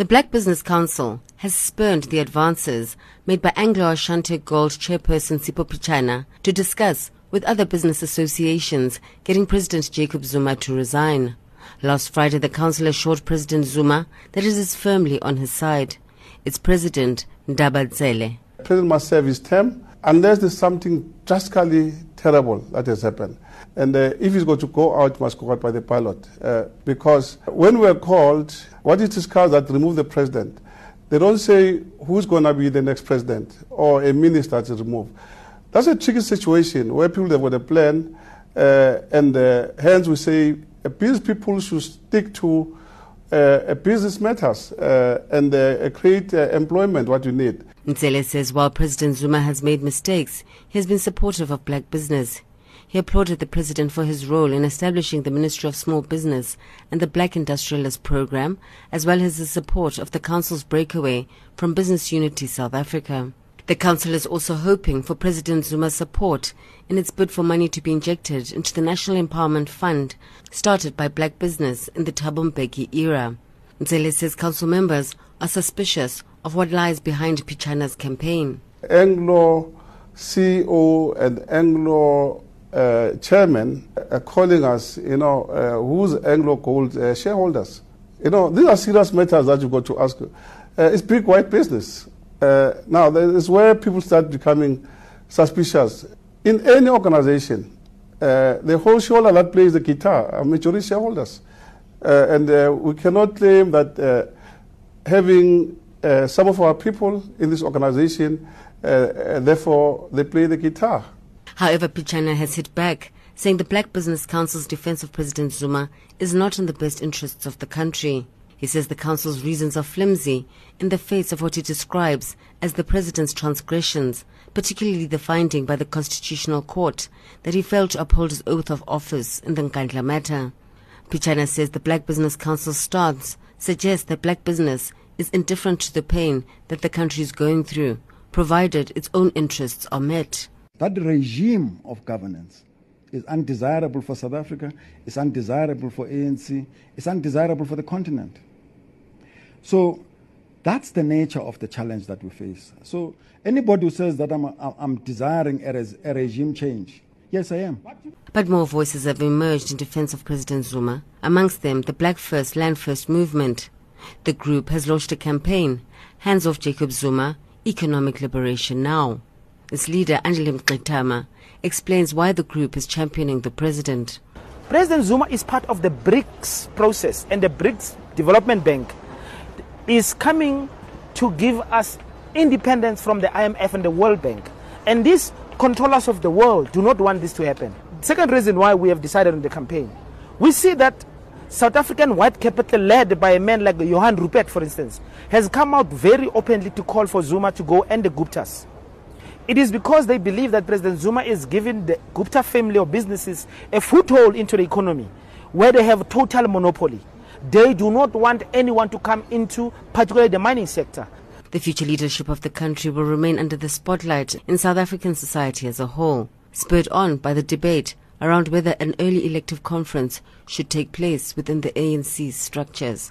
The Black Business Council has spurned the advances made by Anglo Ashanti Gold chairperson Sipho Pityana to discuss with other business associations getting President Jacob Zuma to resign. Last Friday, the council assured President Zuma that it is firmly on his side. Its president, Ndaba Ntsele. President must serve his term unless there's something drastically terrible that has happened. And uh, if he's going to go out, must go out by the pilot. Uh, because when we're called, what is discussed that remove the president? They don't say who's going to be the next president or a minister to remove. That's a tricky situation where people have got a plan, uh, and uh, hence we say business people should stick to uh, business matters uh, and uh, create employment, what you need. Ntsele says while President Zuma has made mistakes, he has been supportive of black business. He applauded the president for his role in establishing the Ministry of Small Business and the Black Industrialist Program, as well as the support of the Council's breakaway from Business Unity South Africa. The Council is also hoping for President Zuma's support in its bid for money to be injected into the National Empowerment Fund started by black business in the Thabo Mbeki era. Ntsele says council members are suspicious of what lies behind Pityana's campaign. Anglo CEO and Anglo uh, chairman are calling us, you know, uh, who's Anglo Gold uh, shareholders. You know, these are serious matters that you've got to ask. Uh, it's big white business. Uh, now, this is where people start becoming suspicious. In any organization, uh, the whole shareholder that plays the guitar are majority shareholders. Uh, and uh, we cannot claim that having some of our people in this organization, therefore, they play the guitar. However, Pityana has hit back, saying the Black Business Council's defense of President Zuma is not in the best interests of the country. He says the council's reasons are flimsy in the face of what he describes as the president's transgressions, particularly the finding by the Constitutional Court that he failed to uphold his oath of office in the Nkandla matter. Pityana says the Black Business Council's stance suggests that black business is indifferent to the pain that the country is going through, provided its own interests are met. That regime of governance is undesirable for South Africa, it's undesirable for ANC, it's undesirable for the continent. So that's the nature of the challenge that we face. So anybody who says that I'm, I'm desiring a, a regime change, yes, I am. But more voices have emerged in defense of President Zuma, amongst them the Black First, Land First movement. The group has launched a campaign, Hands Off Jacob Zuma, Economic Liberation Now. Its leader, Andile Mngxitama, explains why the group is championing the president. President Zuma is part of the BRICS process, and the BRICS Development Bank is coming to give us independence from the IMF and the World Bank. And these controllers of the world do not want this to happen. Second reason why we have decided on the campaign. We see that South African white capital led by a man like Johan Rupert, for instance, has come out very openly to call for Zuma to go and the Guptas. It is because they believe that President Zuma is giving the Gupta family or businesses a foothold into the economy where they have total monopoly. They do not want anyone to come into, particularly the mining sector. The future leadership of the country will remain under the spotlight in South African society as a whole, spurred on by the debate around whether an early elective conference should take place within the ANC's structures.